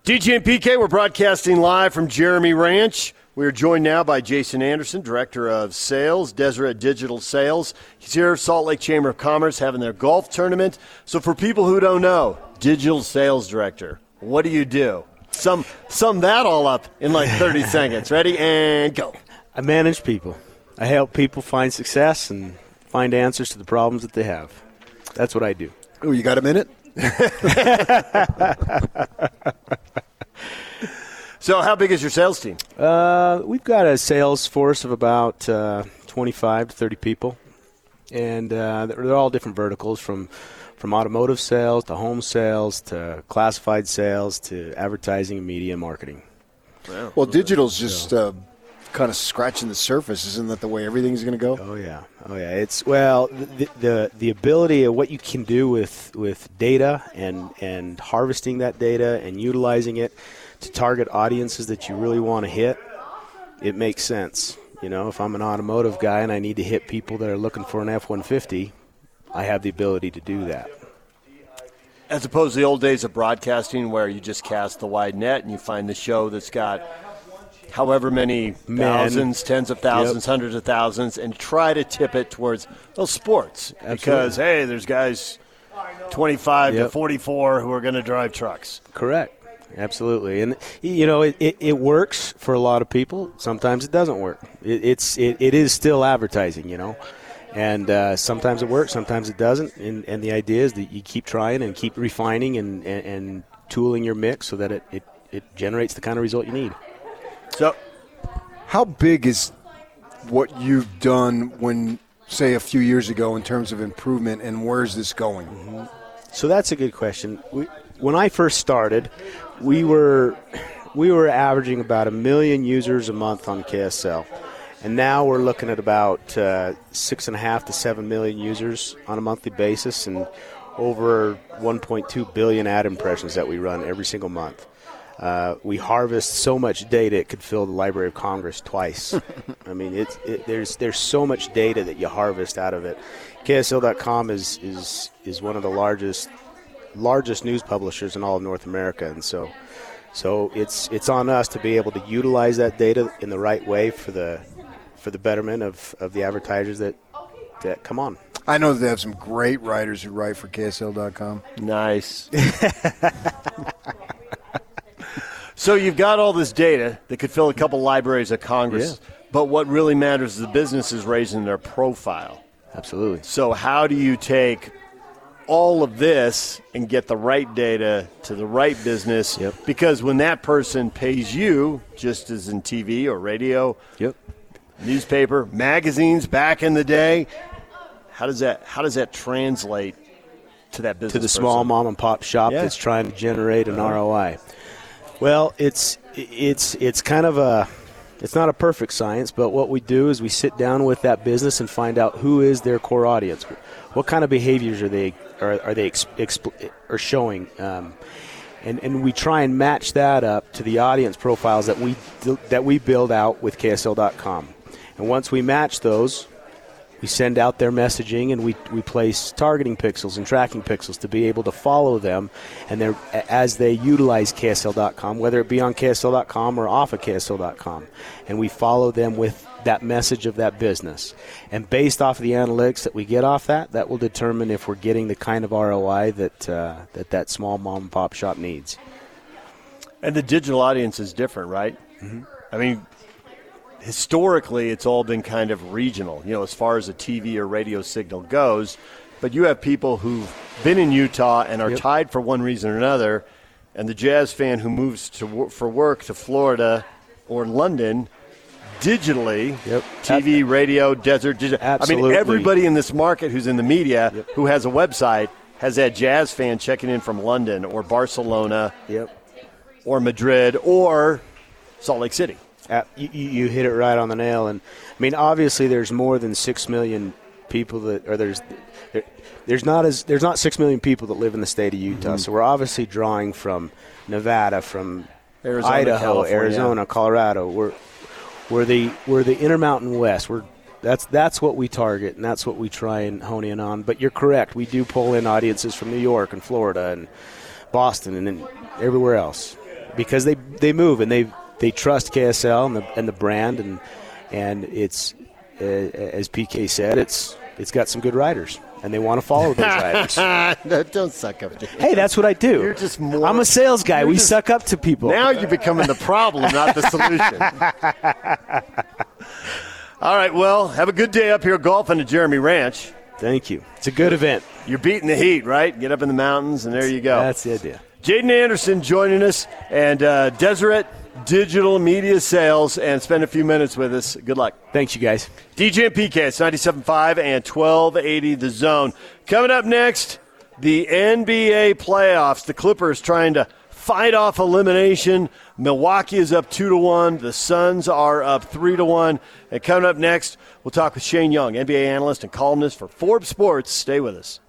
DJ and PK, we're broadcasting live from Jeremy Ranch. We are joined now by Jason Anderson, Director of Sales, Deseret Digital Sales. He's here at Salt Lake Chamber of Commerce having their golf tournament. So, for people who don't know, Digital Sales Director, what do you do? Sum, sum that all up in like 30 seconds. Ready? And go. I manage people. I help people find success and find answers to the problems that they have. That's what I do. Oh, you got a minute? so, how big is your sales team? Uh, we've got a sales force of about uh, 25 to 30 people, and uh, they're, they're all different verticals from from automotive sales to home sales to classified sales to advertising, and media, and marketing. Well, digital's just uh, kind of scratching the surface. Isn't that the way everything's going to go? Oh yeah, oh yeah. It's well the, the the ability of what you can do with with data and and harvesting that data and utilizing it to target audiences that you really want to hit. It makes sense. You know, if I'm an automotive guy and I need to hit people that are looking for an F-150, I have the ability to do that. As opposed to the old days of broadcasting where you just cast the wide net and you find the show that's got however many Men. thousands, tens of thousands, Yep. hundreds of thousands, and try to tip it towards well, sports. Because, hey, there's guys 25 to 44 who are going to drive trucks. Correct. Absolutely, and you know it, it, it works for a lot of people. Sometimes it doesn't work. It, it's it, it is still advertising, you know, and uh, sometimes it works, sometimes it doesn't. And, and the idea is that you keep trying and keep refining and, and, and tooling your mix so that it, it, it generates the kind of result you need. So, how big is what you've done when, say, a few years ago in terms of improvement, and where's this going? So that's a good question. We, when I first started, we were we were averaging about a million users a month on KSL, and now we're looking at about uh, six and a half to seven million users on a monthly basis, and over 1.2 billion ad impressions that we run every single month. Uh, we harvest so much data it could fill the Library of Congress twice. I mean, it's it, there's there's so much data that you harvest out of it. KSL.com is is is one of the largest largest news publishers in all of North America, and so so it's it's on us to be able to utilize that data in the right way for the for the betterment of, of the advertisers that that come on. I know they have some great writers who write for KSL.com. Nice. So you've got all this data that could fill a couple libraries of Congress, but what really matters is the business is raising their profile. Absolutely. So how do you take all of this and get the right data to the right business? Because when that person pays you, just as in TV or radio, yep. newspaper, magazines back in the day, how does that how does that translate to that business? to the small mom and pop shop Yeah. that's trying to generate an Uh-huh. ROI. Well, it's it's it's kind of a it's not a perfect science, but what we do is we sit down with that business and find out who is their core audience. What kind of behaviors are they are, are they ex, expl- are showing? Um, and, and we try and match that up to the audience profiles that we that we build out with KSL.com. And once we match those, we send out their messaging and we, we place targeting pixels and tracking pixels to be able to follow them and they're, as they utilize KSL.com, whether it be on KSL.com or off of KSL.com. And we follow them with that message of that business. And based off of the analytics that we get off that, that will determine if we're getting the kind of ROI that uh, that, that small mom and pop shop needs. And the digital audience is different, right? Mm-hmm. I mean, historically, it's all been kind of regional, you know, as far as a TV or radio signal goes. But you have people who've been in Utah and are Yep. tied for one reason or another, and the jazz fan who moves to for work to Florida or London digitally, Yep. TV, radio, Deseret, digital. I mean, everybody in this market who's in the media who has a website has that jazz fan checking in from London or Barcelona Yep. or Madrid or Salt Lake City. Uh, you, you you hit it right on the nail. And I mean, obviously, there's more than six million people that, or there's there, there's not as there's not six million people that live in the state of Utah. Mhm. So we're obviously drawing from Nevada, from Arizona, Idaho, California. Arizona, Colorado. We're we're the we're the Intermountain West. We're that's that's what we target, and that's what we try and hone in on. But you're correct. We do pull in audiences from New York and Florida and Boston and then everywhere else because they they move and they they trust KSL and the and the brand and and it's uh, as PK said it's it's got some good riders and they want to follow those riders. No, Don't suck up to Hey, that's what I do. You're just more. I'm a sales guy. We just- suck up to people. Now you're becoming the problem, not the solution. All right, well, have a good day up here golfing at Jeremy Ranch. Thank you. It's a good event. You're beating the heat, right? Get up in the mountains, and there you go. That's the idea. Jaden Anderson joining us, and uh, Deseret Digital Media Sales, and spend a few minutes with us. Good luck. Thanks, you guys. DJ and PK, it's 97.5 and 1280 The Zone. Coming up next, the NBA playoffs. The Clippers trying to fight off elimination. Milwaukee is up 2 to 1. The Suns are up 3 to 1. And coming up next, we'll talk with Shane Young, NBA analyst and columnist for Forbes Sports. Stay with us.